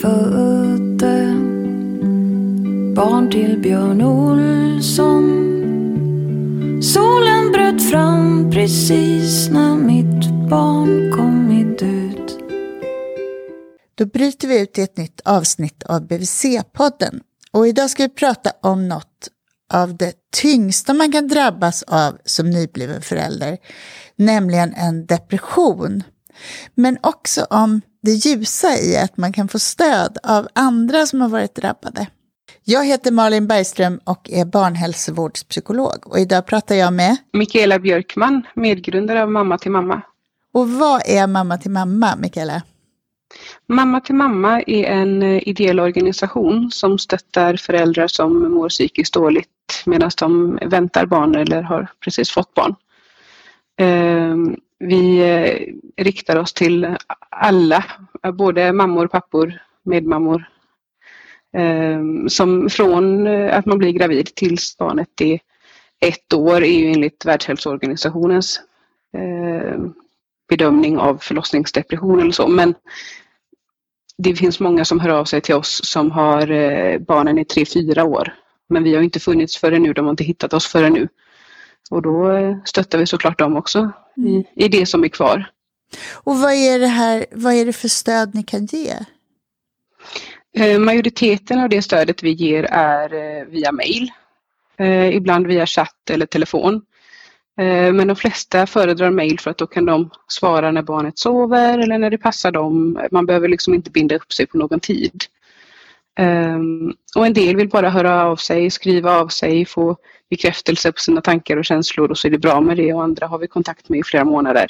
Födde barn till Björn Olsson Solen bröt fram precis när mitt barn kommit ut Då bryter vi ut i ett nytt avsnitt av BVC-podden. Och idag ska vi prata om något av det tyngsta man kan drabbas av som nybliven förälder, nämligen en depression. Men också om det ljusa i att man kan få stöd av andra som har varit drabbade. Jag heter Malin Bergström och är barnhälsovårdspsykolog och idag pratar jag med Mikaela Björkman, medgrundare av Mamma till mamma. Och vad är Mamma till mamma, Mikaela? Mamma till mamma är en eh, ideell organisation som stöttar föräldrar som mår psykiskt dåligt medan de väntar barn eller har precis fått barn. Ehm, vi eh, riktar oss till alla, både mammor, pappor, medmammor. Ehm, som från eh, att man blir gravid tills barnet är ett år är ju enligt Världshälsoorganisationens ehm, bedömning av förlossningsdepression eller så. Men det finns många som hör av sig till oss som har eh, barnen i tre fyra år. Men vi har inte funnits förrän nu, de har inte hittat oss förrän nu. Och då eh, stöttar vi såklart dem också mm. i det som är kvar. Och vad är det här, vad är det för stöd ni kan ge? Eh, majoriteten av det stödet vi ger är via mail. Ibland via chatt eller telefon. Eh, men de flesta föredrar mejl för att då kan de svara när barnet sover eller när det passar dem. Man behöver liksom inte binda upp sig på någon tid. Ehm, och en del vill bara höra av sig, skriva av sig, få bekräftelse på sina tankar och känslor och så är det bra med det och andra har vi kontakt med i flera månader.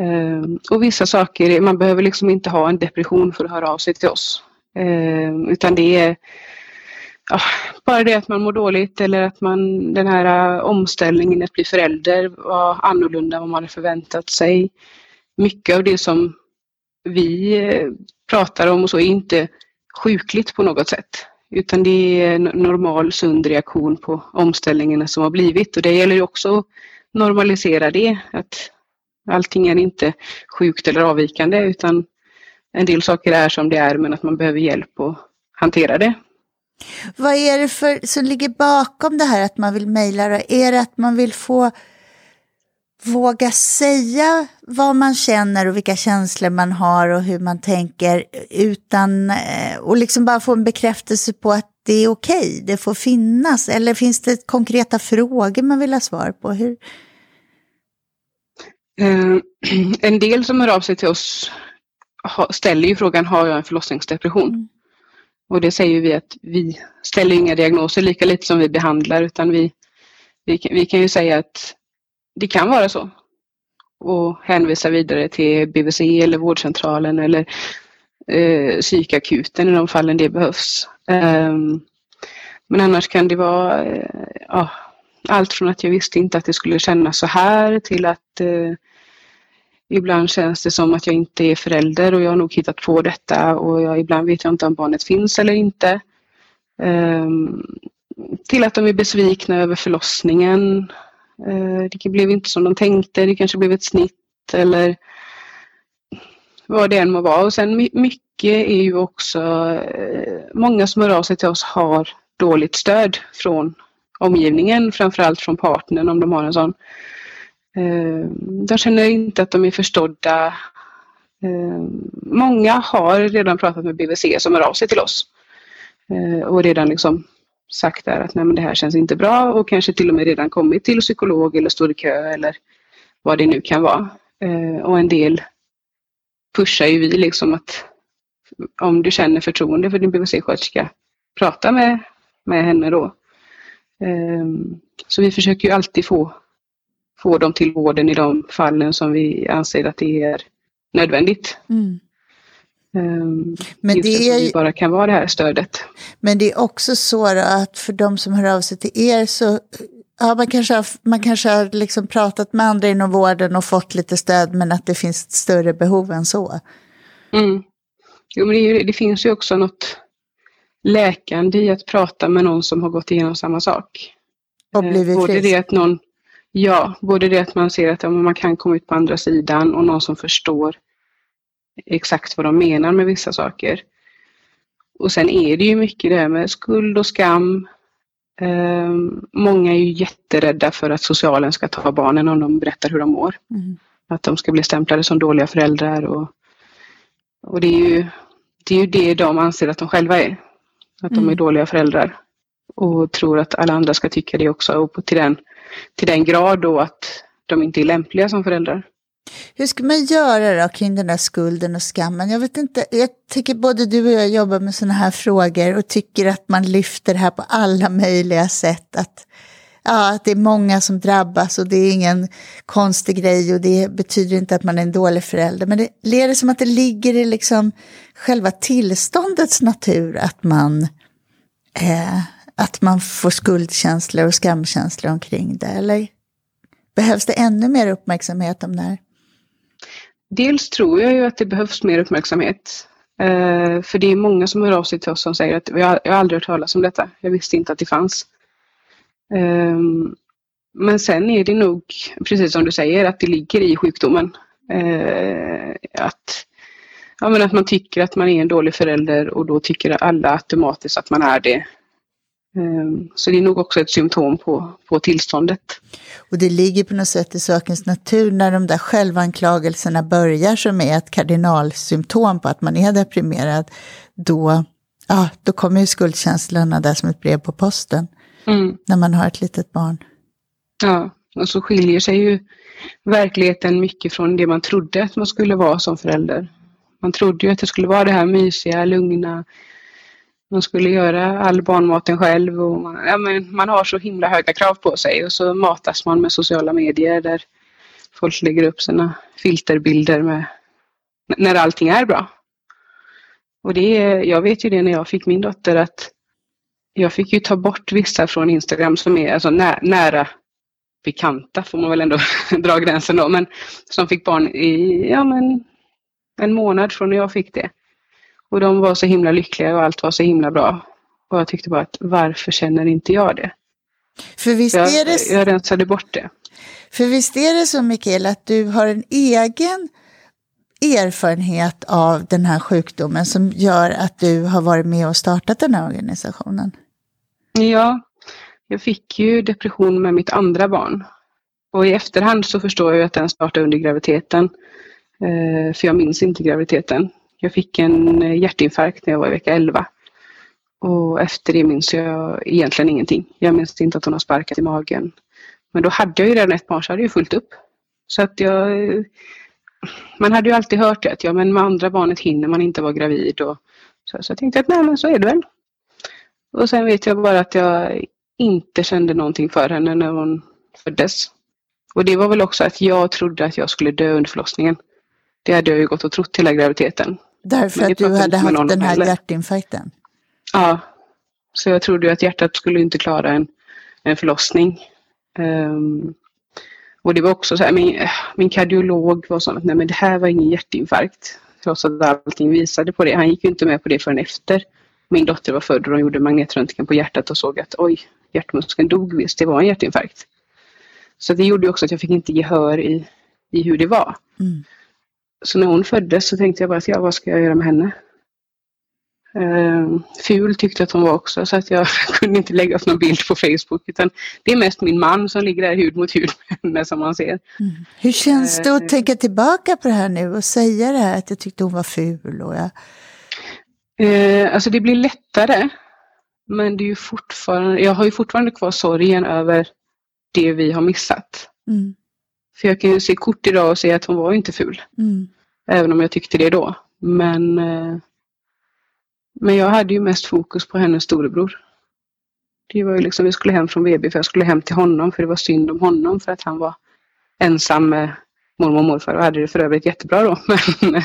Ehm, och vissa saker, man behöver liksom inte ha en depression för att höra av sig till oss. Ehm, utan det är ja, bara det att man mår dåligt eller att man, den här äh, omställningen att bli förälder var annorlunda än vad man hade förväntat sig. Mycket av det som vi äh, pratar om och så är inte sjukligt på något sätt. Utan det är en normal sund reaktion på omställningarna som har blivit och det gäller ju också att normalisera det. Att allting är inte sjukt eller avvikande utan en del saker är som det är men att man behöver hjälp att hantera det. Vad är det för, som ligger bakom det här att man vill mejla? Är det att man vill få våga säga vad man känner och vilka känslor man har och hur man tänker utan eh, och liksom bara få en bekräftelse på att det är okej, okay, det får finnas? Eller finns det konkreta frågor man vill ha svar på? Hur? Uh, en del som hör av sig till oss ställer ju frågan, har jag en förlossningsdepression? Mm. Och det säger vi att vi ställer inga diagnoser lika lite som vi behandlar utan vi, vi, vi kan ju säga att det kan vara så. Och hänvisa vidare till BVC eller vårdcentralen eller eh, psykakuten i de fallen det behövs. Um, men annars kan det vara eh, ja, allt från att jag visste inte att det skulle kännas så här till att eh, Ibland känns det som att jag inte är förälder och jag har nog hittat på detta och jag, ibland vet jag inte om barnet finns eller inte. Um, till att de är besvikna över förlossningen. Uh, det blev inte som de tänkte, det kanske blev ett snitt eller vad det än må vara. Och sen mycket är ju också, uh, många som hör av sig till oss har dåligt stöd från omgivningen, framförallt från partnern om de har en sån. Ehm, de känner inte att de är förstådda. Ehm, många har redan pratat med BVC som hör av sig till oss ehm, och redan liksom sagt där att nej men det här känns inte bra och kanske till och med redan kommit till psykolog eller står i kö eller vad det nu kan vara. Och en del pushar ju vi liksom att om du känner förtroende för din BVC-sköterska, prata med, med henne då. Så vi försöker ju alltid få få dem till vården i de fallen som vi anser att det är nödvändigt. Mm. Um, men det är bara kan vara det här stödet. Men det är också så att för de som hör av sig till er så Ja, man kanske har, man kanske har liksom pratat med andra inom vården och fått lite stöd men att det finns ett större behov än så. Mm. Jo, men det, det, finns ju också något läkande i att prata med någon som har gått igenom samma sak. Och blivit eh, Både det att någon Ja, både det att man ser att man kan komma ut på andra sidan och någon som förstår exakt vad de menar med vissa saker. Och sen är det ju mycket det här med skuld och skam. Um, många är ju jätterädda för att socialen ska ta barnen om de berättar hur de mår. Mm. Att de ska bli stämplade som dåliga föräldrar och, och det, är ju, det är ju det de anser att de själva är. Att mm. de är mm. dåliga föräldrar. Och tror att alla andra ska tycka det också och till den, till den grad då att de inte är lämpliga som föräldrar. Hur ska man göra då kring den där skulden och skammen? Jag vet inte, jag tycker både du och jag jobbar med sådana här frågor och tycker att man lyfter det här på alla möjliga sätt. Att, ja, att det är många som drabbas och det är ingen konstig grej och det betyder inte att man är en dålig förälder. Men det leder som att det ligger i liksom själva tillståndets natur att man, eh, att man får skuldkänslor och skamkänslor omkring det. Eller behövs det ännu mer uppmärksamhet om det här? Dels tror jag ju att det behövs mer uppmärksamhet. Eh, för det är många som hör av sig till oss som säger att jag, jag har aldrig hört talas om detta. Jag visste inte att det fanns. Eh, men sen är det nog, precis som du säger, att det ligger i sjukdomen. Eh, att, ja, men att man tycker att man är en dålig förälder och då tycker alla automatiskt att man är det. Ehm, så det är nog också ett symptom på, på tillståndet. Och det ligger på något sätt i sakens natur när de där självanklagelserna börjar som är ett kardinalsymptom på att man är deprimerad. Då, ja, då kommer ju skuldkänslorna där som ett brev på posten. Mm. När man har ett litet barn. Ja, och så skiljer sig ju verkligheten mycket från det man trodde att man skulle vara som förälder. Man trodde ju att det skulle vara det här mysiga, lugna, man skulle göra all barnmaten själv och man, ja, men man har så himla höga krav på sig och så matas man med sociala medier där folk lägger upp sina filterbilder med när allting är bra. Och det jag vet ju det när jag fick min dotter att jag fick ju ta bort vissa från Instagram som är alltså nä, nära bekanta får man väl ändå dra gränsen då, men som fick barn i ja, men en månad från när jag fick det. Och de var så himla lyckliga och allt var så himla bra. Och jag tyckte bara att varför känner inte jag det? För visst jag, är det... Jag rensade bort det. För visst är det så Mikael att du har en egen erfarenhet av den här sjukdomen som gör att du har varit med och startat den här organisationen? Ja, jag fick ju depression med mitt andra barn. Och i efterhand så förstår jag att den startade under graviditeten. Eh, för jag minns inte graviditeten. Jag fick en eh, hjärtinfarkt när jag var i vecka 11. Och efter det minns jag egentligen ingenting. Jag minns inte att hon har sparkat i magen. Men då hade jag ju redan ett barn så hade jag fullt upp. Så att jag... Eh, man hade ju alltid hört det att ja, men med andra barnet hinner man inte vara gravid. Och, så, så jag tänkte att nej men så är det väl. Och sen vet jag bara att jag inte kände någonting för henne när hon föddes. Och det var väl också att jag trodde att jag skulle dö under förlossningen. Det hade jag ju gått och trott hela graviditeten. Därför att du hade haft den här heller. hjärtinfarkten? Ja, så jag trodde ju att hjärtat skulle inte klara en, en förlossning. Um, och det var också så här, min, min kardiolog var så att nej men det här var ingen hjärtinfarkt. Trots att allting visade på det. Han gick ju inte med på det förrän efter min dotter var född och de gjorde magnetröntgen på hjärtat och såg att oj, hjärtmuskeln dog visst, det var en hjärtinfarkt. Så det gjorde också att jag fick inte gehör i, i hur det var. Mm. Så när hon föddes så tänkte jag bara att ja, vad ska jag göra med henne? Uh, ful tyckte att hon var också så att jag kunde inte lägga upp någon bild på Facebook utan det är mest min man som ligger där hud mot hud med henne som man ser. Mm. Hur känns det att uh, tänka tillbaka på det här nu och säga det här att jag tyckte hon var ful? Och jag... Uh, alltså det blir lättare men det är ju fortfarande, jag har ju fortfarande kvar sorgen över det vi har missat. Mm. För jag kan ju se kort idag och se att hon var inte ful. Mm. Även om jag tyckte det då. Men, eh, men jag hade ju mest fokus på hennes storebror. Det var ju liksom, vi skulle hem från BB för jag skulle hem till honom för det var synd om honom för att han var ensam med mormor och morfar och hade det för övrigt jättebra då. Men,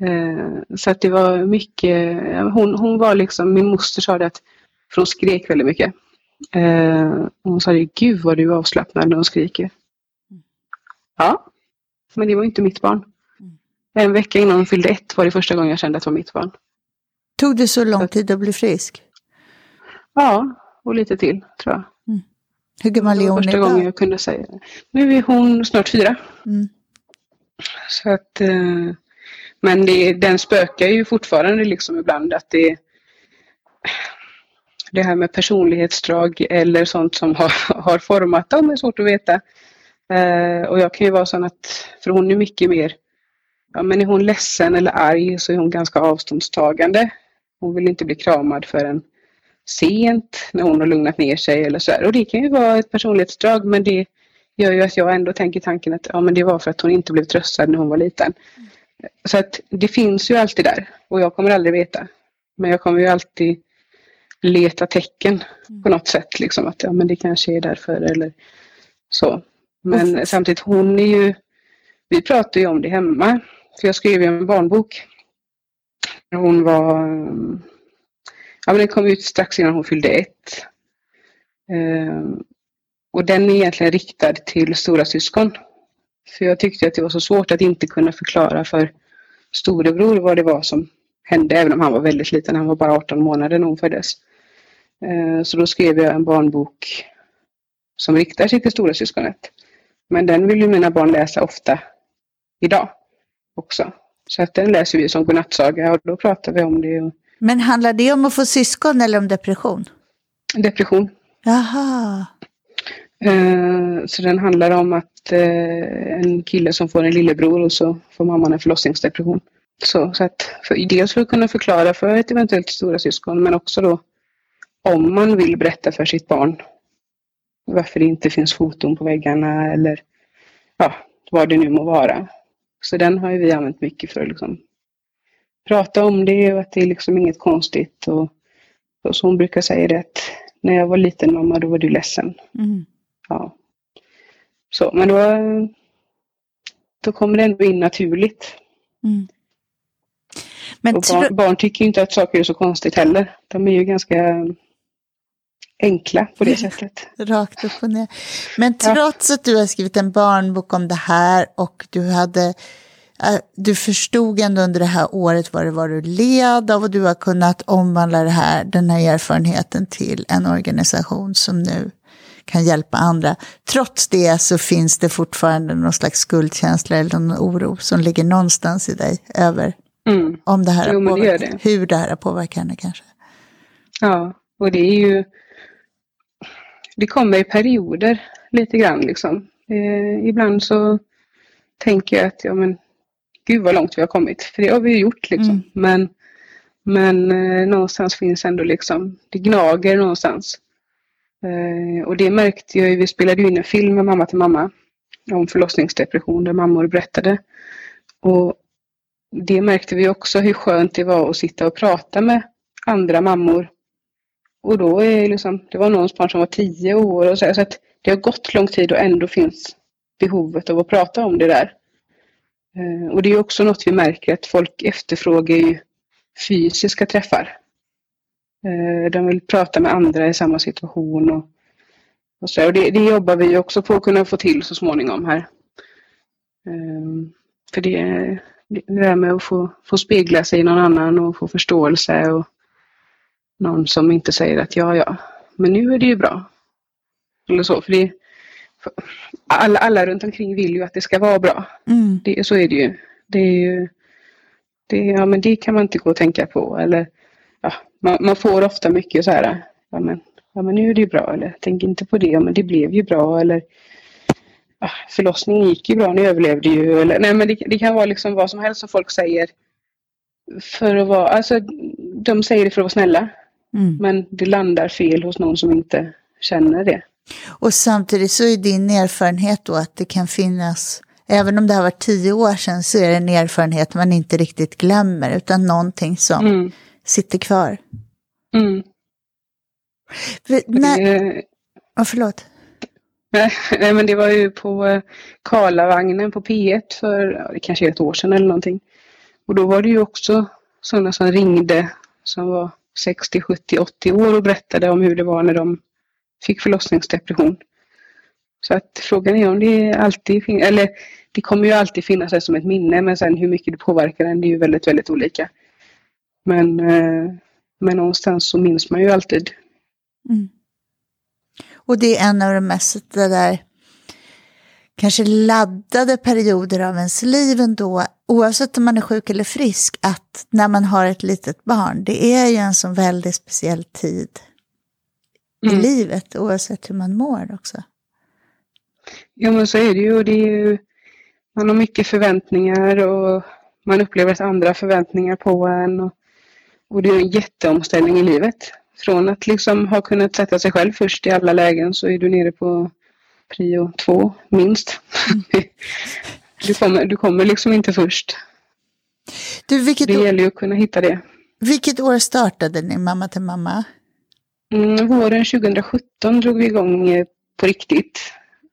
mm. Så att det var mycket, hon, hon var liksom, min moster sa det att, för hon skrek väldigt mycket. Eh, hon sa det, gud vad du är avslappnad när hon skriker. Ja, men det var inte mitt barn. Mm. En vecka innan hon fyllde ett var det första gången jag kände att det var mitt barn. Tog det så lång tid att bli frisk? Ja, och lite till tror jag. Mm. Hur gammal är hon första idag? gången jag kunde säga det. Nu är hon snart fyra. Mm. Så att, eh, men det, den spökar ju fortfarande liksom ibland att det det här med personlighetsdrag eller sånt som har, har format dem är svårt att veta. Eh, och jag kan ju vara sån att, för hon är mycket mer, ja men är hon ledsen eller arg så är hon ganska avståndstagande. Hon vill inte bli kramad förrän sent när hon har lugnat ner sig eller så här. Och det kan ju vara ett personlighetsdrag men det gör ju att jag ändå tänker tanken att ja, men det var för att hon inte blev tröstad när hon var liten. Så att det finns ju alltid där och jag kommer aldrig veta. Men jag kommer ju alltid leta tecken på något sätt. Liksom att ja, men det kanske är därför eller så. Men Och- samtidigt hon är ju, vi pratar ju om det hemma. För jag skrev ju en barnbok. Hon var, mm, ja men den kom ut strax innan hon fyllde ett. Ehm, och den är egentligen riktad till stora syskon. För jag tyckte att det var så svårt att inte kunna förklara för storebror vad det var som hände, även om han var väldigt liten. Han var bara 18 månader när hon föddes. Eh, Så då skrev jag en barnbok som riktar sig till stora syskonet. Men den vill ju mina barn läsa ofta idag också. Så att den läser vi som godnattsaga och då pratar vi om det. Men handlar det om att få syskon eller om depression? Depression. Jaha. Eh, Så den handlar om att eh, en kille som får en lillebror och så får mamman en förlossningsdepression. Så, så att för, dels för att kunna förklara för ett eventuellt stora syskon men också då om man vill berätta för sitt barn varför det inte finns foton på väggarna eller ja, vad det nu må vara. Så den har ju vi använt mycket för att liksom prata om det och att det är liksom inget konstigt. Och, och så hon brukar säga det att när jag var liten mamma då var du ledsen. Mm. Ja. Så, men då, då kommer det ändå in naturligt. Mm. Men Och barn, barn tycker inte att saker är så konstigt heller. De är ju ganska enkla på det sättet. Rakt upp och ner. Men Ja. trots att du har skrivit en barnbok om det här och du hade eh, du förstod ändå under det här året vad det var du led av och du har kunnat omvandla det här, den här erfarenheten till en organisation som nu kan hjälpa andra. Trots det så finns det fortfarande någon slags skuldkänsla eller någon oro som ligger någonstans i dig över Mm. om det här har Jo, det gör påverkat, hur det här har påverkat henne kanske. Ja, och det är ju... Det kommer i perioder lite grann liksom. Eh, ibland så tänker jag att, ja men, gud vad långt vi har kommit. För det har vi ju gjort liksom. Mm. Men, men eh, någonstans finns ändå liksom, det gnager någonstans. Eh, och det märkte jag ju, vi spelade ju in en film med Mamma till mamma om förlossningsdepression där mammor berättade. Och det märkte vi också hur skönt det var att sitta och prata med andra mammor. Och då är liksom, det var någons barn som var tio år och så, så att det har gått lång tid och ändå finns behovet av att prata om det där. Eh, och det är också något vi märker att folk efterfrågar ju fysiska träffar. Eh, de vill prata med andra i samma situation och, och så. Och det, det jobbar vi också på att kunna få till så småningom här. Ehm, för det, det där med att få, få spegla sig i någon annan och få förståelse och någon som inte säger att ja, ja, men nu är det ju bra. Eller så, för det för alla, alla runt omkring vill ju att det ska vara bra. Mm. Det, så är det ju. Det är ju det, ja, men det kan man inte gå och tänka på. Eller, ja, man, man får ofta mycket så här, ja men, ja men nu är det ju bra, eller tänk inte på det, ja, men det blev ju bra, eller ja, förlossningen gick ju bra, ni överlevde ju, eller nej men det, det kan vara liksom vad som helst som folk säger för att vara, alltså de säger det för att vara snälla, Mm. men det landar fel hos någon som inte känner det. Och samtidigt så är din erfarenhet då att det kan finnas, även om det har varit tio år sedan, så är det en erfarenhet man inte riktigt glömmer, utan någonting som Mm. sitter kvar. Mm. För, när, oh, förlåt. Nej, men det var ju på eh, Karlavagnen på P1 för ja, det kanske är ett år sedan eller någonting. Och då var det ju också sådana som ringde som var 60, 70, 80 år och berättade om hur det var när de fick förlossningsdepression. Så att frågan är om det alltid finns, eller det kommer ju alltid finnas det som ett minne men sen hur mycket det påverkar en det är ju väldigt, väldigt olika. Men, eh, men någonstans så minns man ju alltid. Mm. Och det är en av de mest det där, kanske laddade perioder av ens liv ändå, oavsett om man är sjuk eller frisk, att när man har ett litet barn, det är ju en sån väldigt speciell tid mm. i livet, oavsett hur man mår också. Ja, men så är det ju. Det är ju man har mycket förväntningar och man upplever att andra förväntningar på en. Och, och det är en jätteomställning i livet. Från att liksom ha kunnat sätta sig själv först i alla lägen så är du nere på prio två minst. Mm. du, kommer, du kommer liksom inte först. Du, vilket det gäller ju att kunna hitta det. Vilket år startade ni Mamma till mamma? Mm, våren 2017 drog vi igång eh, på riktigt.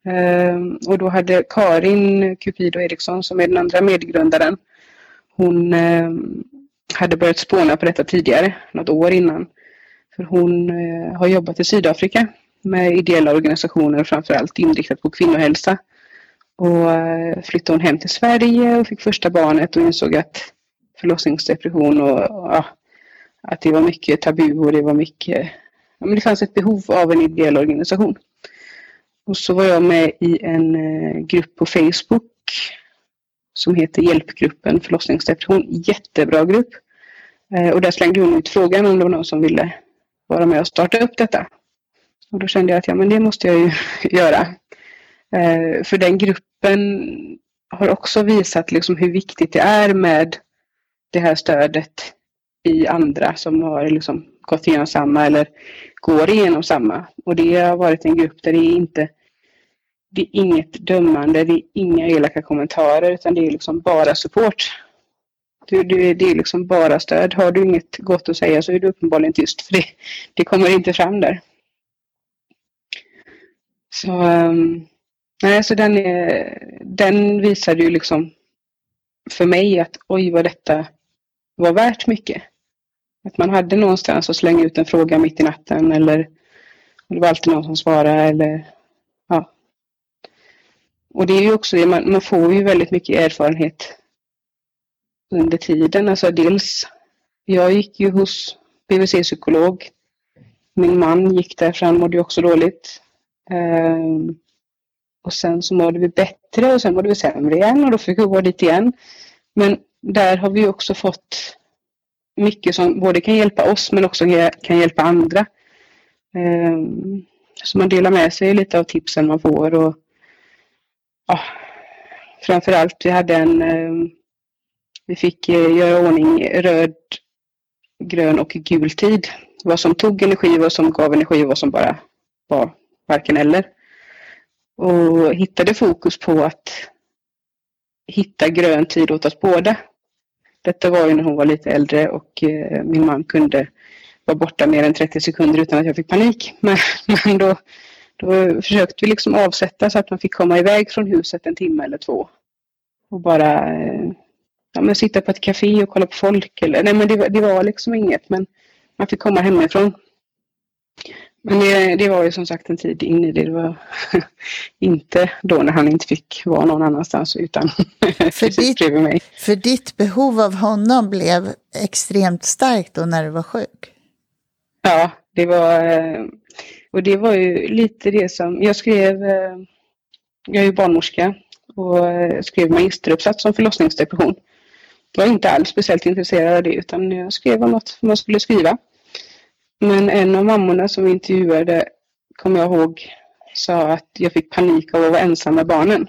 Ehm, och då hade Karin Cupido Eriksson som är den andra medgrundaren, hon ehm, hade börjat spåna på detta tidigare, något år innan. För hon eh, har jobbat i Sydafrika med ideella organisationer framförallt inriktat på kvinnohälsa. Och eh, flyttade hon hem till Sverige och fick första barnet och insåg att förlossningsdepression och ja, att det var mycket tabu och det var mycket, ja, men det fanns ett behov av en ideell organisation. Och så var jag med i en eh, grupp på Facebook som heter Hjälpgruppen förlossningsdepression. Jättebra grupp. Eh, och där slängde hon ut frågan om det var någon som ville vara med och starta upp detta. Och då kände jag att ja, men det måste jag ju göra. Eh, för den gruppen har också visat liksom hur viktigt det är med det här stödet i andra som har liksom gått igenom samma eller går igenom samma. Och det har varit en grupp där det inte det är inget dömande, det är inga elaka kommentarer utan det är liksom bara support. Det, det, det är liksom bara stöd. Har du inget gott att säga så är du uppenbarligen tyst för det, det kommer inte fram där. Så, um, nej, så den, är, den visade ju liksom för mig att oj vad detta var värt mycket. Att man hade någonstans att slänga ut en fråga mitt i natten eller det var alltid någon som svarade eller ja, och det är ju också det, man, man får ju väldigt mycket erfarenhet under tiden. Alltså dels, jag gick ju hos BVC-psykolog. Min man gick där för han mådde ju också dåligt. Um, och sen så mådde vi bättre och sen mådde vi sämre igen och då fick vi gå dit igen. Men där har vi också fått mycket som både kan hjälpa oss men också kan hjälpa andra. Ehm, så man delar med sig lite av tipsen man får och ja, framförallt vi hade en, ehm, vi fick eh, göra ordning röd, grön och gul tid. Vad som tog energi, vad som gav energi och vad som bara var varken eller. Och hittade fokus på att hitta grön tid åt oss båda. Detta var ju när hon var lite äldre och eh, min man kunde vara borta mer än 30 sekunder utan att jag fick panik. Men, men då då försökte vi liksom avsätta så att man fick komma iväg från huset en timme eller två. Och bara eh, ja, men sitta på ett café och kolla på folk. Eller, nej, men det, det var liksom inget, men man fick komma hemifrån. Men det, det, var ju som sagt en tid in i det. Det var inte då när han inte fick vara någon annanstans utan för ditt, bredvid mig. För ditt behov av honom blev extremt starkt då när du var sjuk? Ja, det var... Eh, och det var ju lite det som, jag skrev, eh, jag är ju barnmorska och eh, skrev magisteruppsats om förlossningsdepression. Jag var inte alls speciellt intresserad av det utan jag skrev om något man skulle skriva. Men en av mammorna som vi intervjuade, kommer jag ihåg, sa att jag fick panik av att vara ensam med barnen.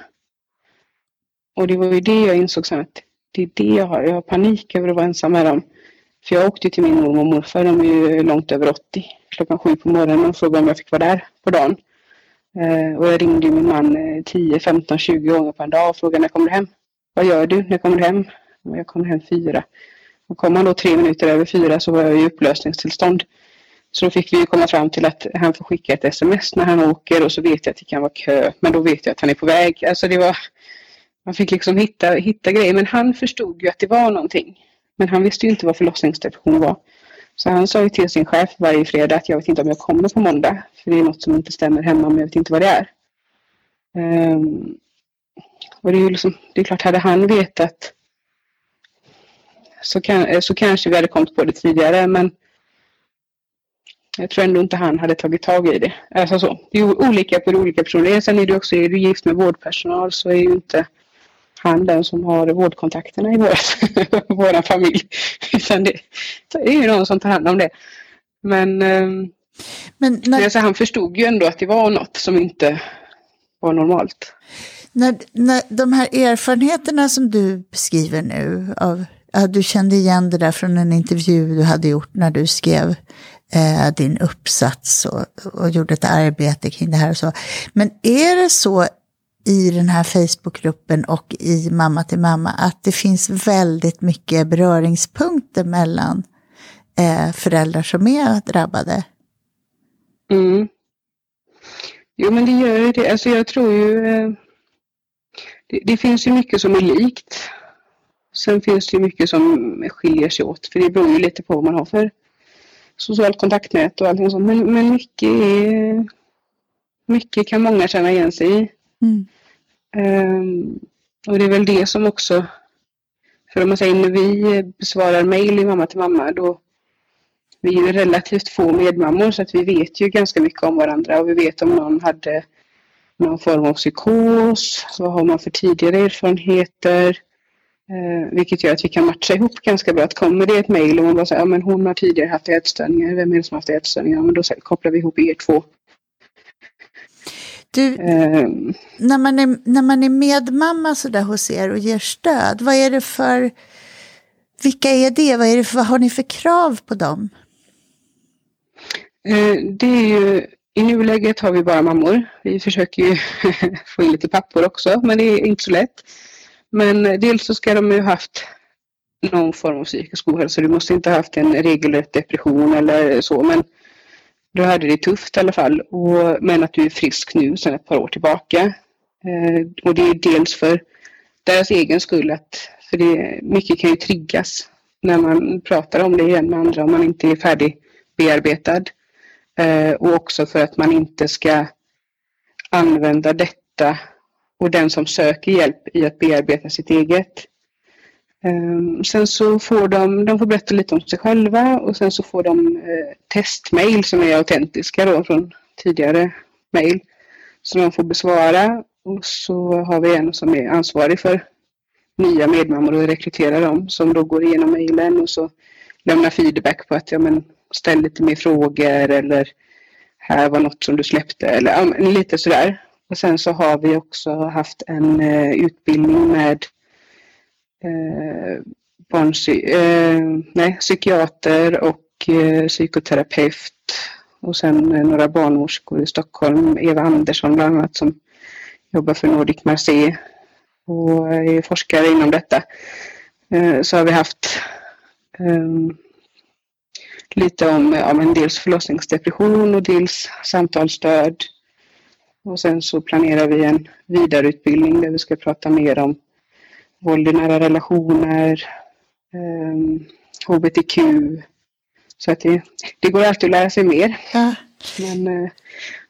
Och det var ju det jag insåg sen att det är det jag har. Jag har panik över att vara ensam med dem. För jag åkte till min mormor och morfar, de är ju långt över 80 klockan sju på morgonen och frågade om jag fick vara där på dagen. Eh, och jag ringde min man 10, 15, 20 gånger på en dag och frågade när kommer du hem? Vad gör du? När kommer du hem? Och jag kommer hem fyra. Och kom han då tre minuter över fyra så var jag i upplösningstillstånd. Så då fick vi komma fram till att han får skicka ett sms när han åker och så vet jag att det kan vara kö. Men då vet jag att han är på väg. Alltså det var, man fick liksom hitta, hitta grejer. Men han förstod ju att det var någonting. Men han visste ju inte vad förlossningsdepression var. Så han sa ju till sin chef varje fredag att jag vet inte om jag kommer på måndag. För det är något som inte stämmer hemma men jag vet inte vad det är. Um, och det är ju liksom, det är klart, hade han vetat så, kan, så kanske vi hade kommit på det tidigare men jag tror ändå inte han hade tagit tag i det. Alltså så. Det är olika för olika personer. Sen är det också, är du gift med vårdpersonal så är ju inte han den som har vårdkontakterna i vår familj. Utan det, det är ju någon som tar hand om det. Men, ehm, Men när... alltså, han förstod ju ändå att det var något som inte var normalt. När, när de här erfarenheterna som du beskriver nu, av, ja, du kände igen det där från en intervju du hade gjort när du skrev eh, din uppsats och, och gjorde ett arbete kring det här och så. Men är det så i den här Facebookgruppen och i Mamma till mamma att det finns väldigt mycket beröringspunkter mellan eh, föräldrar som är drabbade? Mm. Jo men det gör ju det. Alltså jag tror ju eh, det, det, finns ju mycket som är likt. Sen finns det ju mycket som skiljer sig åt för det beror ju lite på vad man har för socialt kontaktnät och allting sånt. Men, men mycket, är, mycket kan många känna igen sig i. Mm. Um, och det är väl det som också, för om man säger när vi besvarar mejl i Mamma till mamma, då vi är ju relativt få medmammor så att vi vet ju ganska mycket om varandra och vi vet om någon hade någon form av psykos, vad har man för tidigare erfarenheter, eh, vilket gör att vi kan matcha ihop ganska bra. Att kommer det ett mejl och man bara säger, ja men hon har tidigare haft ätstörningar, vem är det som har haft ätstörningar? Men då kopplar vi ihop er två. Du, um, när, man är, när man är medmamma sådär hos er och ger stöd, vad är det för, vilka är det? Vad, är det för, vad har ni för krav på dem? Uh, det är ju, i nuläget har vi bara mammor. Vi försöker ju få in lite pappor också, men det är inte så lätt. Men dels så ska de ju haft någon form av psykisk ohälsa. Du måste inte ha haft en regelrätt depression eller så, men du hade det tufft i alla fall. Och, men att du är frisk nu sedan ett par år tillbaka. Eh, och det är dels för deras egen skull att för det, mycket kan ju triggas när man pratar om det igen med andra om man inte är färdig bearbetad. Eh, och också för att man inte ska använda detta och den som söker hjälp i att bearbeta sitt eget. Ehm, sen så får de, de får berätta lite om sig själva. Och sen så får de eh, testmail som är autentiska då från tidigare mail. Som de får besvara. Och så har vi en som är ansvarig för nya medmammor och rekryterar dem. Som då går igenom mejlen och så lämnar feedback på att ja, men, ställ lite mer frågor eller här var något som du släppte. Eller ja, lite sådär. Och sen så har vi också haft en eh, utbildning med eh, barnpsy eh, nej, psykiater och eh, psykoterapeut och sen eh, några barnmorskor i Stockholm, Eva Andersson bland annat som jobbar för Nordic Marseille och är forskare inom detta. Eh, så har vi haft ehm, lite om ja, men dels förlossningsdepression och dels samtalsstöd. Och sen så planerar vi en vidareutbildning där vi ska prata mer om våld i nära relationer, um, ehm, hbtq. Så att det, det går alltid att lära sig mer. Ja. Men, uh,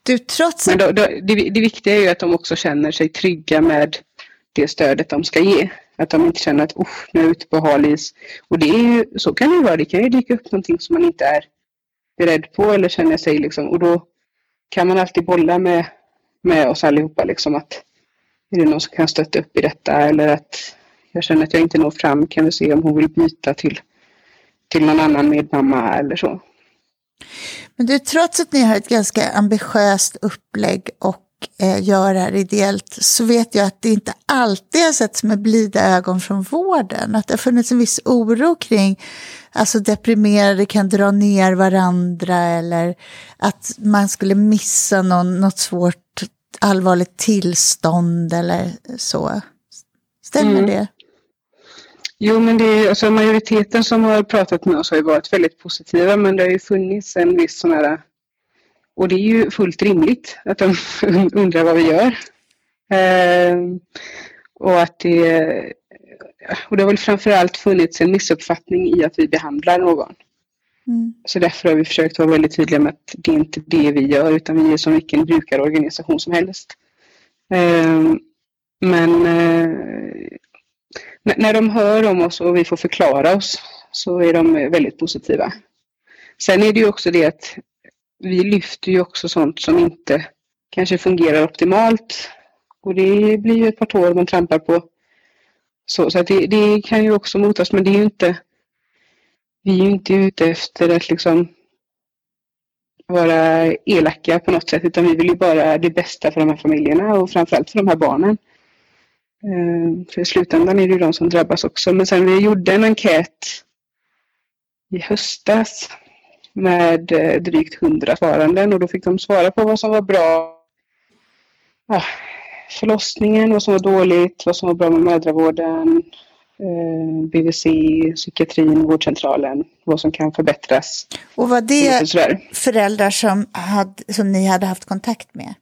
du, trots men då, då, det, det viktiga är ju att de också känner sig trygga med det stödet de ska ge. Att de inte känner att nu är jag ute på halis. Och det är ju, så kan det ju vara. Det kan ju dyka upp någonting som man inte är beredd på eller känner sig liksom. Och då kan man alltid bolla med, med oss allihopa liksom att är det någon som kan stötta upp i detta eller att jag känner att jag inte når fram, kan vi se om hon vill byta till, till någon annan medmamma eller så. Men du, trots att ni har ett ganska ambitiöst upplägg och eh, gör det här ideellt så vet jag att det inte alltid har setts med blida ögon från vården. Att det har funnits en viss oro kring alltså deprimerade kan dra ner varandra eller att man skulle missa någon, något svårt allvarligt tillstånd eller så. Stämmer mm. det? Jo, men det är, alltså, majoriteten som har pratat med oss har ju varit väldigt positiva, men det har ju funnits en viss sån här... Och det är ju fullt rimligt att de undrar vad vi gör. Eh, och att det... Och det har väl framförallt funnits en missuppfattning i att vi behandlar någon. Mm. Så därför har vi försökt vara väldigt tydliga med att det är inte det vi gör, utan vi är som vilken brukarorganisation som helst. Eh, men eh, när de hör om oss och vi får förklara oss så är de väldigt positiva. Sen är det ju också det att vi lyfter ju också sånt som inte kanske fungerar optimalt. Och det blir ju ett par tår man trampar på. Så, så det, det, kan ju också motas, men det är ju inte... Vi är ju inte ute efter att liksom vara elaka på något sätt, utan vi vill ju bara det bästa för de här familjerna och framförallt för de här barnen. Ehm, för i slutändan är det ju de som drabbas också. Men sen vi gjorde en enkät i höstas med eh, drygt hundra svaranden och då fick de svara på vad som var bra. Ja, förlossningen, vad som var dåligt, vad som var bra med mödravården, eh, BVC, psykiatrin, vårdcentralen, vad som kan förbättras. Och var det föräldrar som, hade, som ni hade haft kontakt med?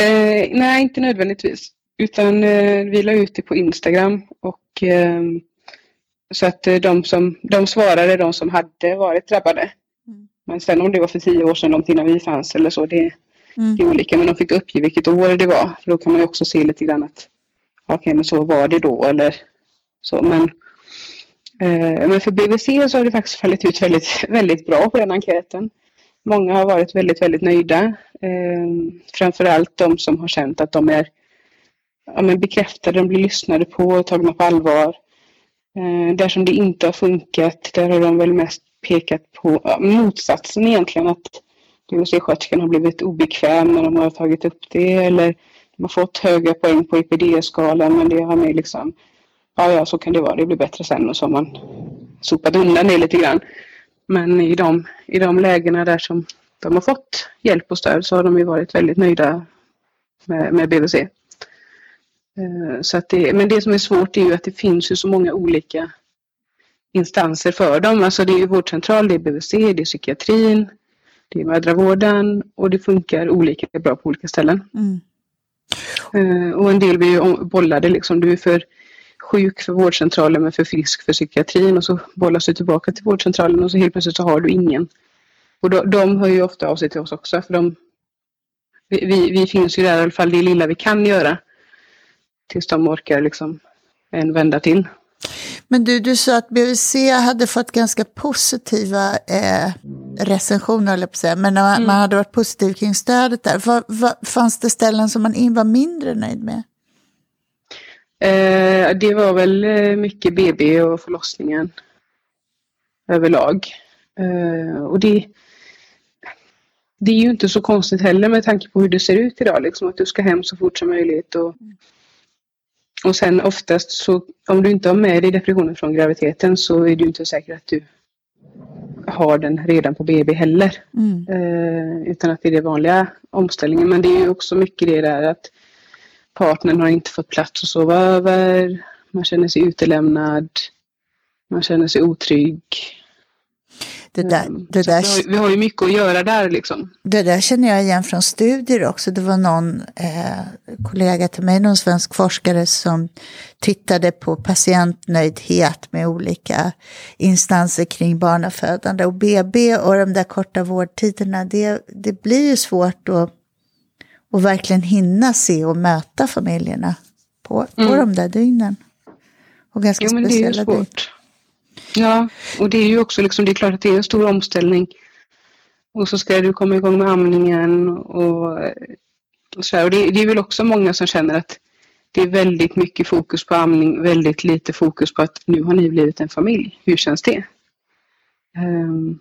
Eh, nej, inte nödvändigtvis. Utan eh, vi la ut det på Instagram och eh, så att eh, de som de svarade, de som hade varit drabbade. Mm. Men sen om det var för tio år sedan, långt innan vi fanns eller så, det, mm. det är olika. Men de fick uppge vilket år det var. För då kan man ju också se lite grann att okej, okay, men så var det då eller så. Men, eh, men för BVC så har det faktiskt fallit ut väldigt, väldigt bra på den enkäten. Många har varit väldigt, väldigt nöjda. Eh, framförallt de som har känt att de är ja, men bekräftade, de blir lyssnade på och tagna på allvar. Eh, där som det inte har funkat, där har de väl mest pekat på motsatsen egentligen, att DHC-sköterskan har blivit obekväm när de har tagit upp det eller de har fått höga poäng på IPD-skalan men det har med liksom, ja ja så kan det vara, det blir bättre sen och så har man sopat undan det lite grann. Men i de, i de lägena där som de har fått hjälp och stöd så har de ju varit väldigt nöjda med, med BVC. Eh, så att det, men det som är svårt är ju att det finns ju så många olika instanser för dem. Alltså det är vårdcentral, det är BVC, det är psykiatrin, det är mödravården och det funkar olika bra på olika ställen. Mm. Eh, och en del blir ju bollade liksom. Du är för sjuk för vårdcentralen men för frisk för psykiatrin och så bollas du tillbaka till vårdcentralen och så helt plötsligt så har du ingen. Och de, de hör ju ofta av sig till oss också för de, vi, vi finns ju där i alla fall det lilla vi kan göra tills de orkar liksom en vända till. Men du, du sa att BVC hade fått ganska positiva eh, recensioner, eller på säga, men man, mm. man, hade varit positiv kring stödet där. Var, var, fanns det ställen som man var mindre nöjd med? Eh, det var väl eh, mycket BB och förlossningen överlag. Eh, och det, det är ju inte så konstigt heller med tanke på hur det ser ut idag, liksom, att du ska hem så fort som möjligt. Och, mm. Och sen oftast så om du inte har med dig depressionen från graviditeten så är det inte säkert att du har den redan på BB heller. Mm. Eh, utan att det är den vanliga omställningen. Men det är ju också mycket det där att partnern har inte fått plats att sova över. Man känner sig utelämnad. Man känner sig otrygg. Det där, ehm, det där, vi, har, vi har ju mycket att göra där liksom. Det där känner jag igen från studier också. Det var någon eh, kollega till mig, någon svensk forskare som tittade på patientnöjdhet med olika instanser kring barnafödande. Och BB och de där korta vårdtiderna, det, det blir ju svårt att, att verkligen hinna se och möta familjerna på, på mm. de där dygnen. Och ganska jo, men speciella det är ju svårt. Ja, och det är ju också liksom, det är klart att det är en stor omställning. Och så ska du komma igång med amningen och, och så här. Och det, det, är väl också många som känner att det är väldigt mycket fokus på amning, väldigt lite fokus på att nu har ni blivit en familj. Hur känns det? Um,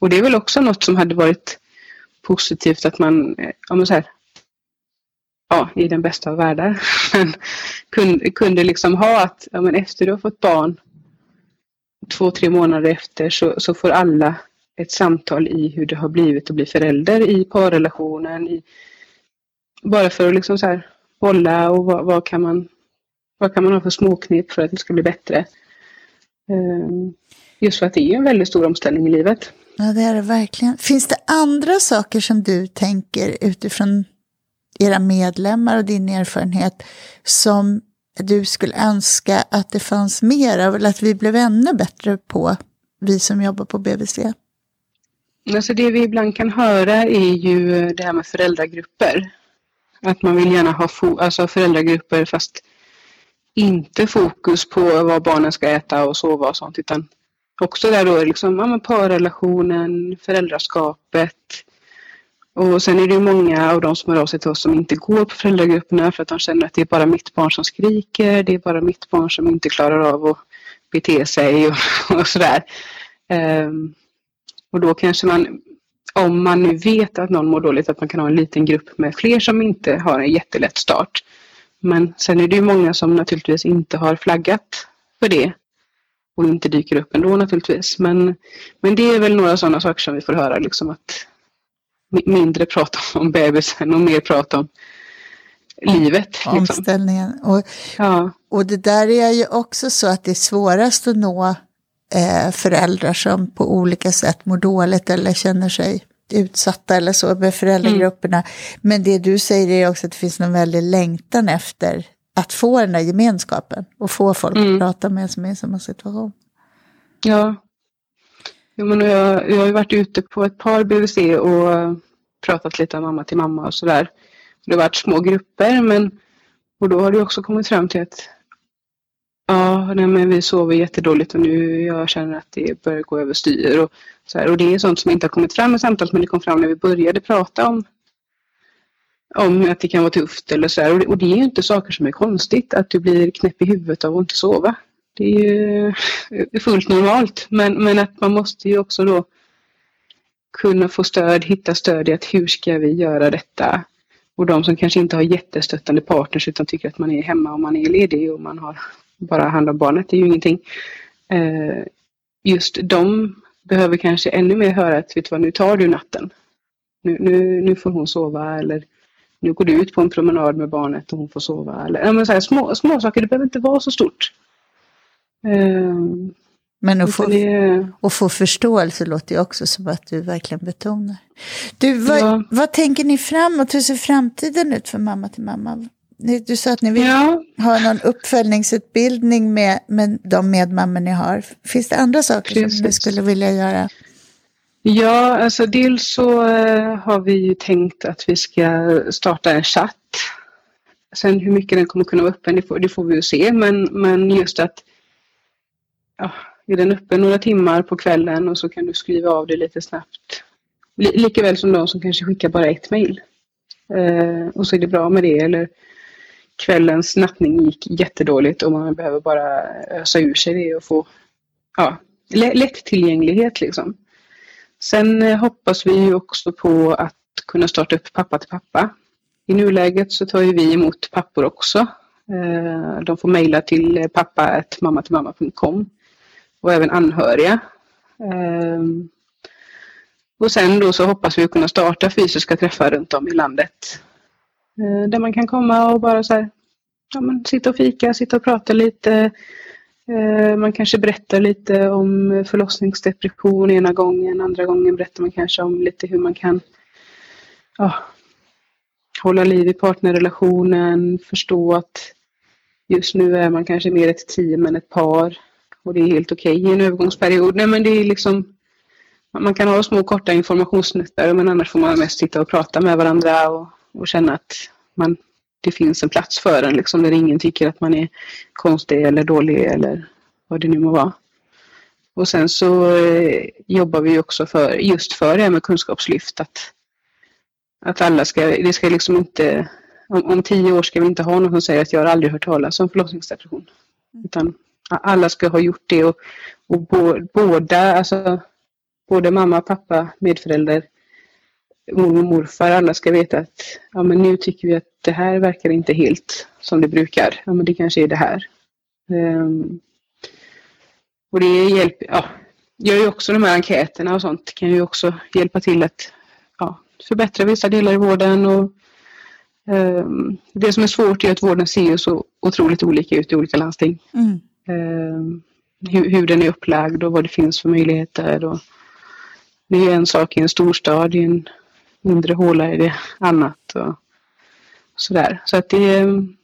och det är väl också något som hade varit positivt att man, eh, ja men så här, ja, i den bästa av världar, kunde, kunde liksom ha att, ja men efter du har fått barn två, tre månader efter så, så får alla ett samtal i hur det har blivit att bli förälder i parrelationen. I, bara för att liksom så här bolla och vad, vad, kan man, vad kan man ha för småknep för att det ska bli bättre. Ehm, just för att det är en väldigt stor omställning i livet. Ja, det är det verkligen. Finns det andra saker som du tänker utifrån era medlemmar och din erfarenhet som du skulle önska att det fanns mer av, eller att vi blev ännu bättre på, vi som jobbar på BVC? Alltså det vi ibland kan höra är ju det här med föräldragrupper. Att man vill gärna ha alltså föräldragrupper fast inte fokus på vad barnen ska äta och sova och sånt utan också där då liksom, ja, parrelationen, föräldraskapet, och sen är det ju många av de som hör av sig till oss som inte går på föräldragrupperna för att de känner att det är bara mitt barn som skriker, det är bara mitt barn som inte klarar av att bete sig och, och sådär. Um, och då kanske man, om man nu vet att någon mår dåligt, att man kan ha en liten grupp med fler som inte har en jättelätt start. Men sen är det ju många som naturligtvis inte har flaggat för det och inte dyker upp ändå naturligtvis. Men, men det är väl några sådana saker som vi får höra, liksom att mindre prata om bebisen och mer prata om livet. Liksom. Omställningen. Och, ja. och det där är ju också så att det är svårast att nå eh, föräldrar som på olika sätt mår dåligt eller känner sig utsatta eller så med föräldragrupperna. Mm. Men det du säger är också att det finns någon väldig längtan efter att få den där gemenskapen och få folk mm. att prata med som är i samma situation. Ja. Jo, men jag, jag har ju varit ute på ett par BVC och pratat lite om mamma till mamma och sådär. Det har varit små grupper men och då har det också kommit fram till att ja, nej, men vi sover jättedåligt och nu jag känner att det börjar gå överstyr och så här. Och det är sånt som inte har kommit fram i samtalet men det kom fram när vi började prata om om att det kan vara tufft eller så här. Och det, och det är ju inte saker som är konstigt att du blir knäpp i huvudet av att inte sova. Det är ju fullt normalt men, men att man måste ju också då kunna få stöd, hitta stöd i att hur ska vi göra detta? Och de som kanske inte har jättestöttande partners utan tycker att man är hemma och man är ledig och man har bara hand om barnet, det är ju ingenting. Eh, just de behöver kanske ännu mer höra att vet du vad, nu tar du natten. Nu, nu, nu får hon sova eller nu går du ut på en promenad med barnet och hon får sova. Eller, ja, men så här, små, små saker, det behöver inte vara så stort. Eh, men att få, det... att få förståelse låter ju också som att du verkligen betonar. Du, vad, ja. vad tänker ni framåt? Hur ser framtiden ut för mamma till mamma? Du sa att ni vill ja. ha någon uppföljningsutbildning med, med de medmammor ni har. Finns det andra saker Precis. som ni skulle vilja göra? Ja, alltså dels så äh, har vi ju tänkt att vi ska starta en chatt. Sen hur mycket den kommer kunna vara öppen, det får, det får vi ju se. Men, men just att ja, är den uppe några timmar på kvällen och så kan du skriva av det lite snabbt. Likaväl som de som kanske skickar bara ett mejl. Eh, och så är det bra med det. Eller kvällens nattning gick jättedåligt och man behöver bara ösa ur sig det och få ja, lättillgänglighet liksom. Sen eh, hoppas vi ju också på att kunna starta upp pappa till pappa. I nuläget så tar ju vi emot pappor också. Eh, de får mejla till pappa.mammatillmamma.com och även anhöriga. Ehm, och sen då så hoppas vi kunna starta fysiska träffar runt om i landet. Eh, där man kan komma och bara så här, ja, men sitta och fika, sitta och prata lite. Eh, man kanske berättar lite om förlossningsdepression ena gången, andra gången berättar man kanske om lite hur man kan ja, hålla liv i partnerrelationen, förstå att just nu är man kanske mer ett team än ett par och det är helt okej okay i en övergångsperiod. Nej, men det är liksom, man kan ha små korta informationssnuttar men annars får man mest sitta och prata med varandra och, och känna att man, det finns en plats för en liksom, där ingen tycker att man är konstig eller dålig eller vad det nu må vara. Och sen så eh, jobbar vi också för, just för det här med kunskapslyft. Att, att alla ska, det ska liksom inte, om, om tio år ska vi inte ha någon som säger att jag har aldrig hört talas om förlossningsdepression. Utan alla ska ha gjort det och, och båda, alltså både mamma, pappa, medförälder, mormor och morfar, alla ska veta att ja, men nu tycker vi att det här verkar inte helt som det brukar. Ja, men det kanske är det här. Um, och det hjälper, ja, gör ju också de här enkäterna och sånt kan ju också hjälpa till att ja, förbättra vissa delar i vården och um, det som är svårt är att vården ser så otroligt olika ut i olika landsting. Mm. Ehm, hur, hur, den är upplagd och vad det finns för möjligheter. Och det är en sak i en storstad, i en mindre håla är det annat. Och sådär. Så att det är ehm,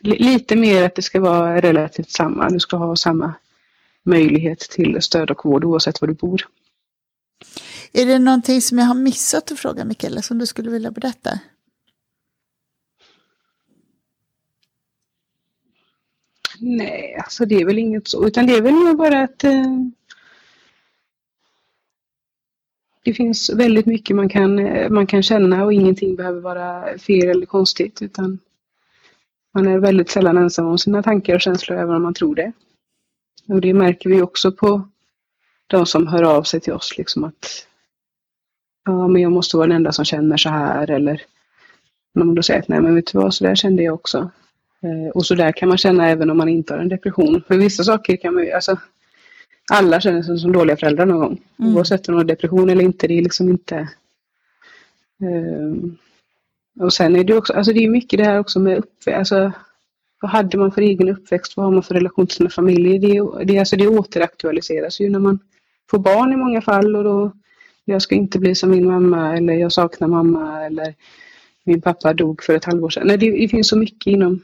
lite mer att det ska vara relativt samma. Du ska ha samma möjlighet till stöd och vård oavsett var du bor. Är det någonting som jag har missat att fråga Mikaela som du skulle vilja berätta? Nej, alltså det är väl inget så, utan det är väl nog bara att eh, det finns väldigt mycket man kan, eh, man kan känna och ingenting behöver vara fel eller konstigt utan man är väldigt sällan ensam om sina tankar och känslor även om man tror det. Och det märker vi också på de som hör av sig till oss liksom att ja, men jag måste vara den enda som känner så här eller när man då säger att nej men vet du vad, så där kände jag också. Eh, och så där kan man känna även om man inte har en depression. För vissa saker kan man ju, alltså alla känner sig som dåliga föräldrar någon gång. Mm. Oavsett om de har depression eller inte, det är liksom inte um, och sen är det också, alltså det är mycket det här också med uppväxt, alltså vad hade man för egen uppväxt, vad har man för relation till sina familjer? Det, det, alltså det återaktualiseras ju när man får barn i många fall och då jag ska inte bli som min mamma eller jag saknar mamma eller min pappa dog för ett halvår sedan. Nej, det, det finns så mycket inom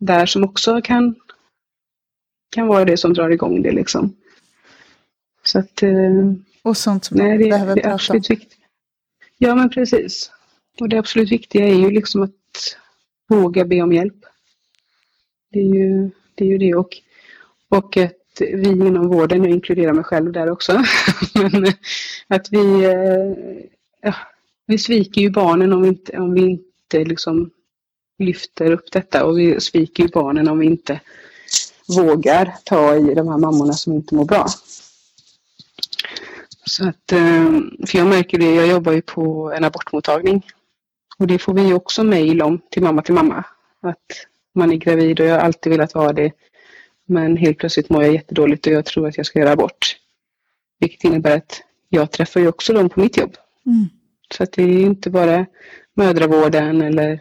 där som också kan, kan vara det som drar igång det liksom. Så att, eh, och sånt som nej, det, behöver det är absolut viktigt. Ja men precis. Och det absolut viktiga är ju liksom att våga be om hjälp. Det är ju det, är ju det. Och, och att vi inom vården, jag inkluderar mig själv där också, men att vi, eh, ja, vi sviker ju barnen om vi inte, om vi inte liksom lyfter upp detta och vi sviker ju barnen om vi inte vågar ta i de här mammorna som inte mår bra. Så att, eh, för jag märker det, jag jobbar ju på en abortmottagning och det får vi också mejl om till mamma till mamma. Att man är gravid och jag har alltid velat vara det. Men helt plötsligt mår jag jättedåligt och jag tror att jag ska göra abort. Vilket innebär att jag träffar ju också dem på mitt jobb. Mm. Så att det är inte bara mödravården eller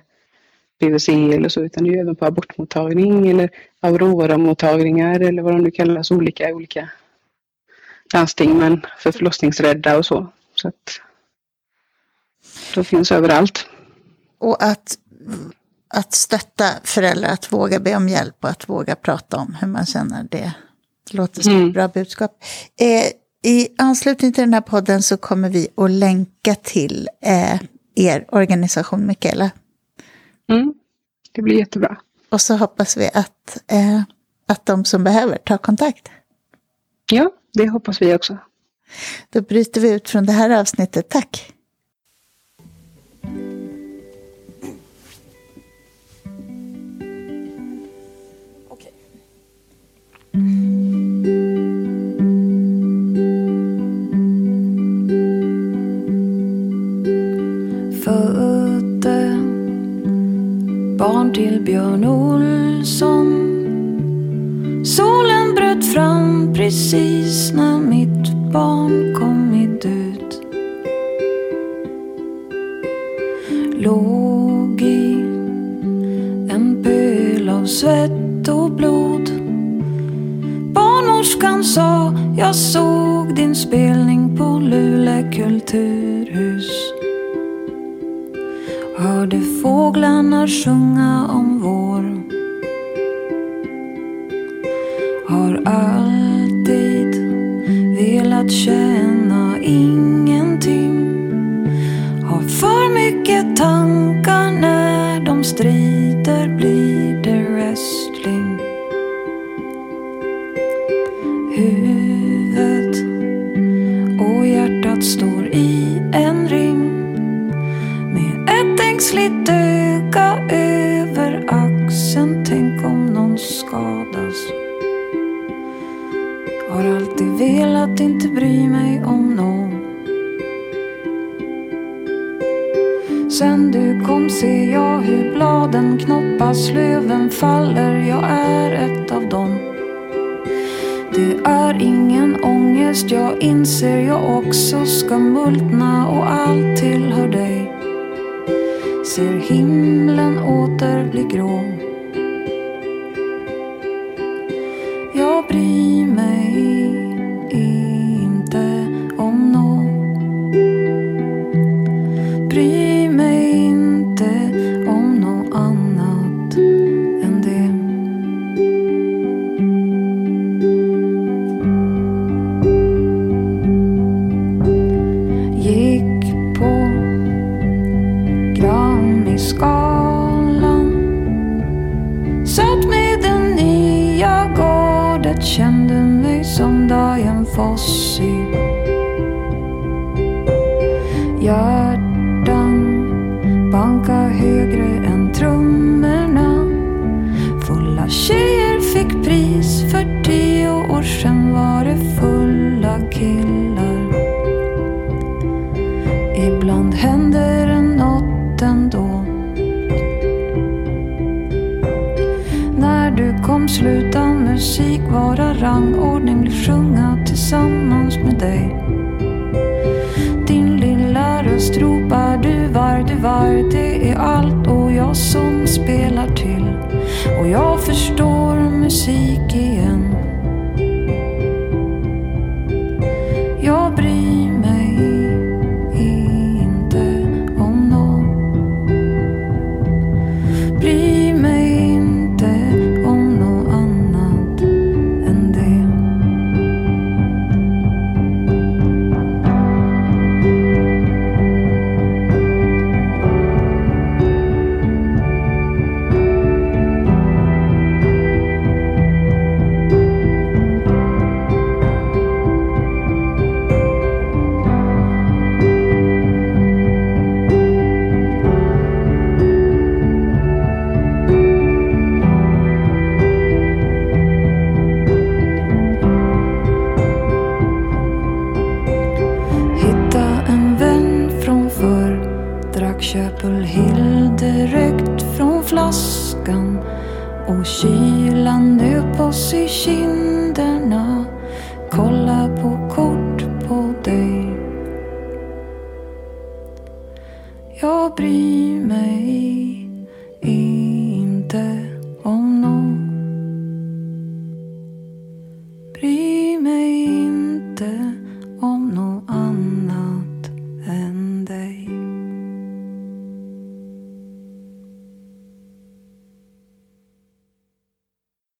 BVC eller så, utan det är även på abortmottagning eller Aurora-mottagningar eller vad de nu kallas, olika olika landsting, men för förlossningsrädda och så. Så att de finns överallt. Och att, att stötta föräldrar att våga be om hjälp och att våga prata om hur man känner det. låter som mm. ett bra budskap. Eh, I anslutning till den här podden så kommer vi att länka till eh, er organisation, Mikaela. Mm. Det blir jättebra. Och så hoppas vi att, eh, att de som behöver tar kontakt. Ja, det hoppas vi också. Då bryter vi ut från det här avsnittet. Tack! Barn till Björn Olsson. Solen bröt fram precis när mitt barn kommit ut. Låg i en pöl av svett och blod. Barnmorskan sa jag såg din spelning på Luleå kulturhus. Hörde fåglarna sjunga om vår. Har alltid velat känna ingenting. Har för mycket tankar när de strider löven faller. Jag är ett av dem. Det är ingen ångest, jag inser jag också ska multna och allt tillhör dig. Ser himlen åter bli grå. Jag bryr mig inte om någon. Bryr mig Bryr